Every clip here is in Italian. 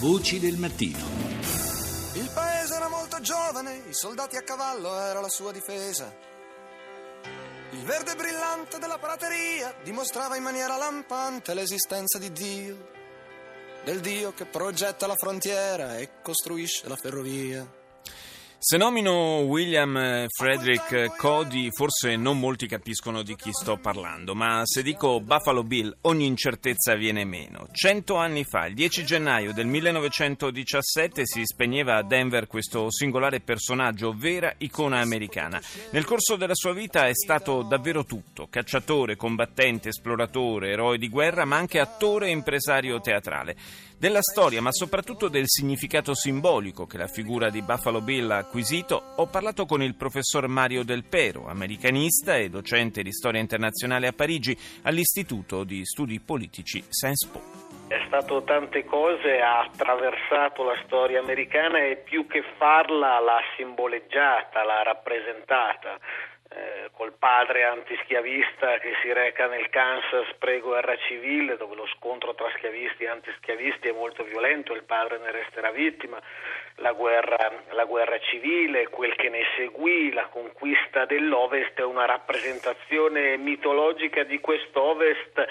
Voci del mattino. Il paese era molto giovane, i soldati a cavallo era la sua difesa. Il verde brillante della prateria dimostrava in maniera lampante l'esistenza di Dio, del Dio che progetta la frontiera e costruisce la ferrovia. Se nomino William Frederick Cody, forse non molti capiscono di chi sto parlando, ma se dico Buffalo Bill ogni incertezza viene meno. Cento anni fa, il 10 gennaio del 1917, si spegneva a Denver questo singolare personaggio, vera icona americana. Nel corso della sua vita è stato davvero tutto, cacciatore, combattente, esploratore, eroe di guerra, ma anche attore e impresario teatrale della storia, ma soprattutto del significato simbolico che la figura di Buffalo Bill ha acquisito, ho parlato con il professor Mario Del Pero, americanista e docente di storia internazionale a Parigi all'Istituto di Studi Politici Sciences Po. È stato tante cose, ha attraversato la storia americana e più che farla l'ha simboleggiata, l'ha rappresentata. Eh, col padre antischiavista che si reca nel Kansas pre-guerra civile, dove lo scontro tra schiavisti e antischiavisti è molto violento, il padre ne resterà vittima, la guerra, la guerra civile, quel che ne seguì, la conquista dell'Ovest è una rappresentazione mitologica di quest'Ovest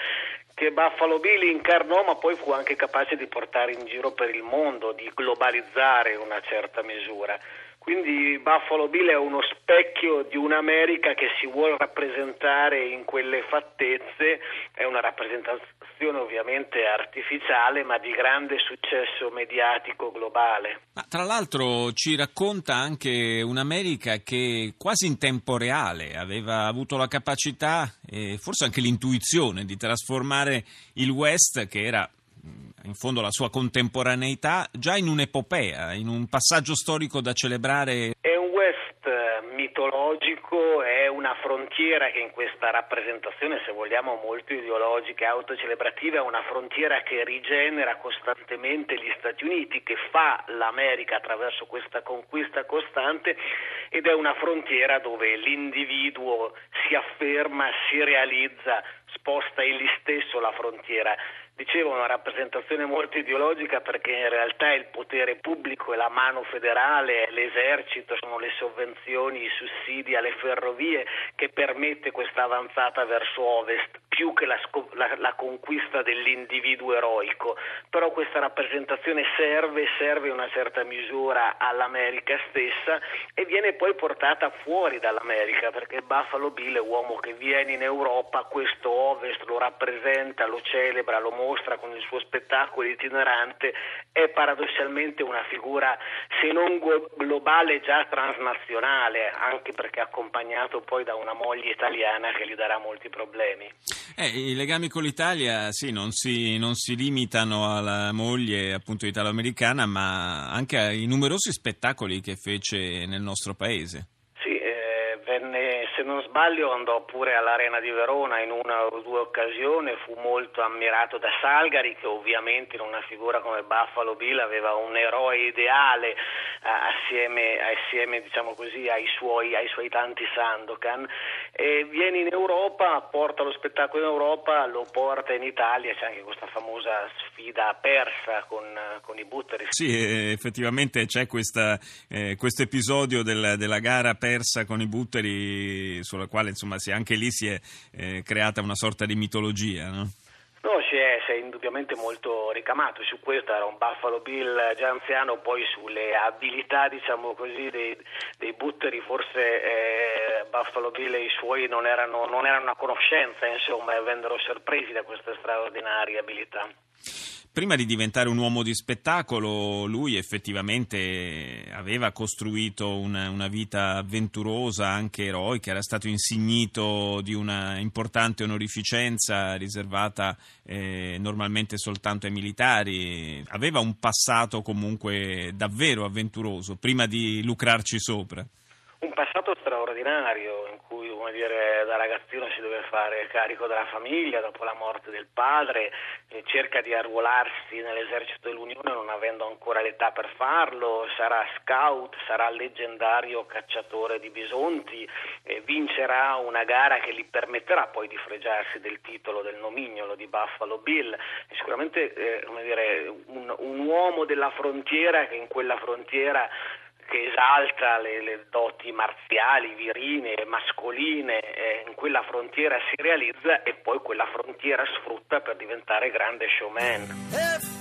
che Buffalo Billy incarnò, ma poi fu anche capace di portare in giro per il mondo, di globalizzare una certa misura. Quindi Buffalo Bill è uno specchio di un'America che si vuole rappresentare in quelle fattezze, è una rappresentazione ovviamente artificiale ma di grande successo mediatico globale. Ma tra l'altro ci racconta anche un'America che quasi in tempo reale aveva avuto la capacità e forse anche l'intuizione di trasformare il West che era in fondo la sua contemporaneità già in un'epopea, in un passaggio storico da celebrare. È un West eh, mitologico, è una frontiera che in questa rappresentazione, se vogliamo, molto ideologica e autocelebrativa, è una frontiera che rigenera costantemente gli Stati Uniti, che fa l'America attraverso questa conquista costante ed è una frontiera dove l'individuo si afferma, si realizza, sposta egli stesso la frontiera dicevo una rappresentazione molto ideologica perché in realtà il potere pubblico è la mano federale, l'esercito, sono le sovvenzioni, i sussidi alle ferrovie che permette questa avanzata verso ovest più che la, la, la, conquista dell'individuo eroico, però questa rappresentazione serve, serve in una certa misura all'America stessa e viene poi portata fuori dall'America perché Buffalo Bill è uomo che viene in Europa, questo ovest lo rappresenta, lo celebra, lo mostra con il suo spettacolo itinerante, è paradossalmente una figura se non globale già transnazionale, anche perché accompagnato poi da una moglie italiana che gli darà molti problemi. Eh, I legami con l'Italia sì, non si, non si limitano alla moglie appunto italo-americana, ma anche ai numerosi spettacoli che fece nel nostro paese. Se non sbaglio andò pure all'Arena di Verona in una o due occasioni, fu molto ammirato da Salgari che ovviamente in una figura come Buffalo Bill aveva un eroe ideale eh, assieme, assieme diciamo così, ai, suoi, ai, suoi, tanti Sandokan e viene in Europa, porta lo spettacolo in Europa, lo porta in Italia, c'è anche questa famosa sfida persa con, con i butteri. Sì, effettivamente c'è questo eh, episodio del, della gara persa con i butteri sulla quale insomma si, anche lì si è eh, creata una sorta di mitologia. No? Si è, si è, indubbiamente molto ricamato su questo, era un Buffalo Bill già anziano, poi sulle abilità diciamo così, dei, dei butteri forse eh, Buffalo Bill e i suoi non erano, non erano a conoscenza, insomma, e vennero sorpresi da queste straordinarie abilità. Prima di diventare un uomo di spettacolo, lui effettivamente aveva costruito una, una, vita avventurosa, anche eroica, era stato insignito di una importante onorificenza riservata eh, normalmente soltanto ai militari, aveva un passato comunque davvero avventuroso, prima di lucrarci sopra un passato straordinario in cui dire, da ragazzino si deve fare carico della famiglia dopo la morte del padre, eh, cerca di arruolarsi nell'esercito dell'Unione non avendo ancora l'età per farlo, sarà scout, sarà leggendario cacciatore di bisonti, eh, vincerà una gara che gli permetterà poi di fregiarsi del titolo del nomignolo di Buffalo Bill. È sicuramente eh, dire, un, un uomo della frontiera che in quella frontiera che esalta le, le, doti marziali, virine, mascoline, eh, in quella frontiera si realizza e poi quella frontiera sfrutta per diventare grande showman.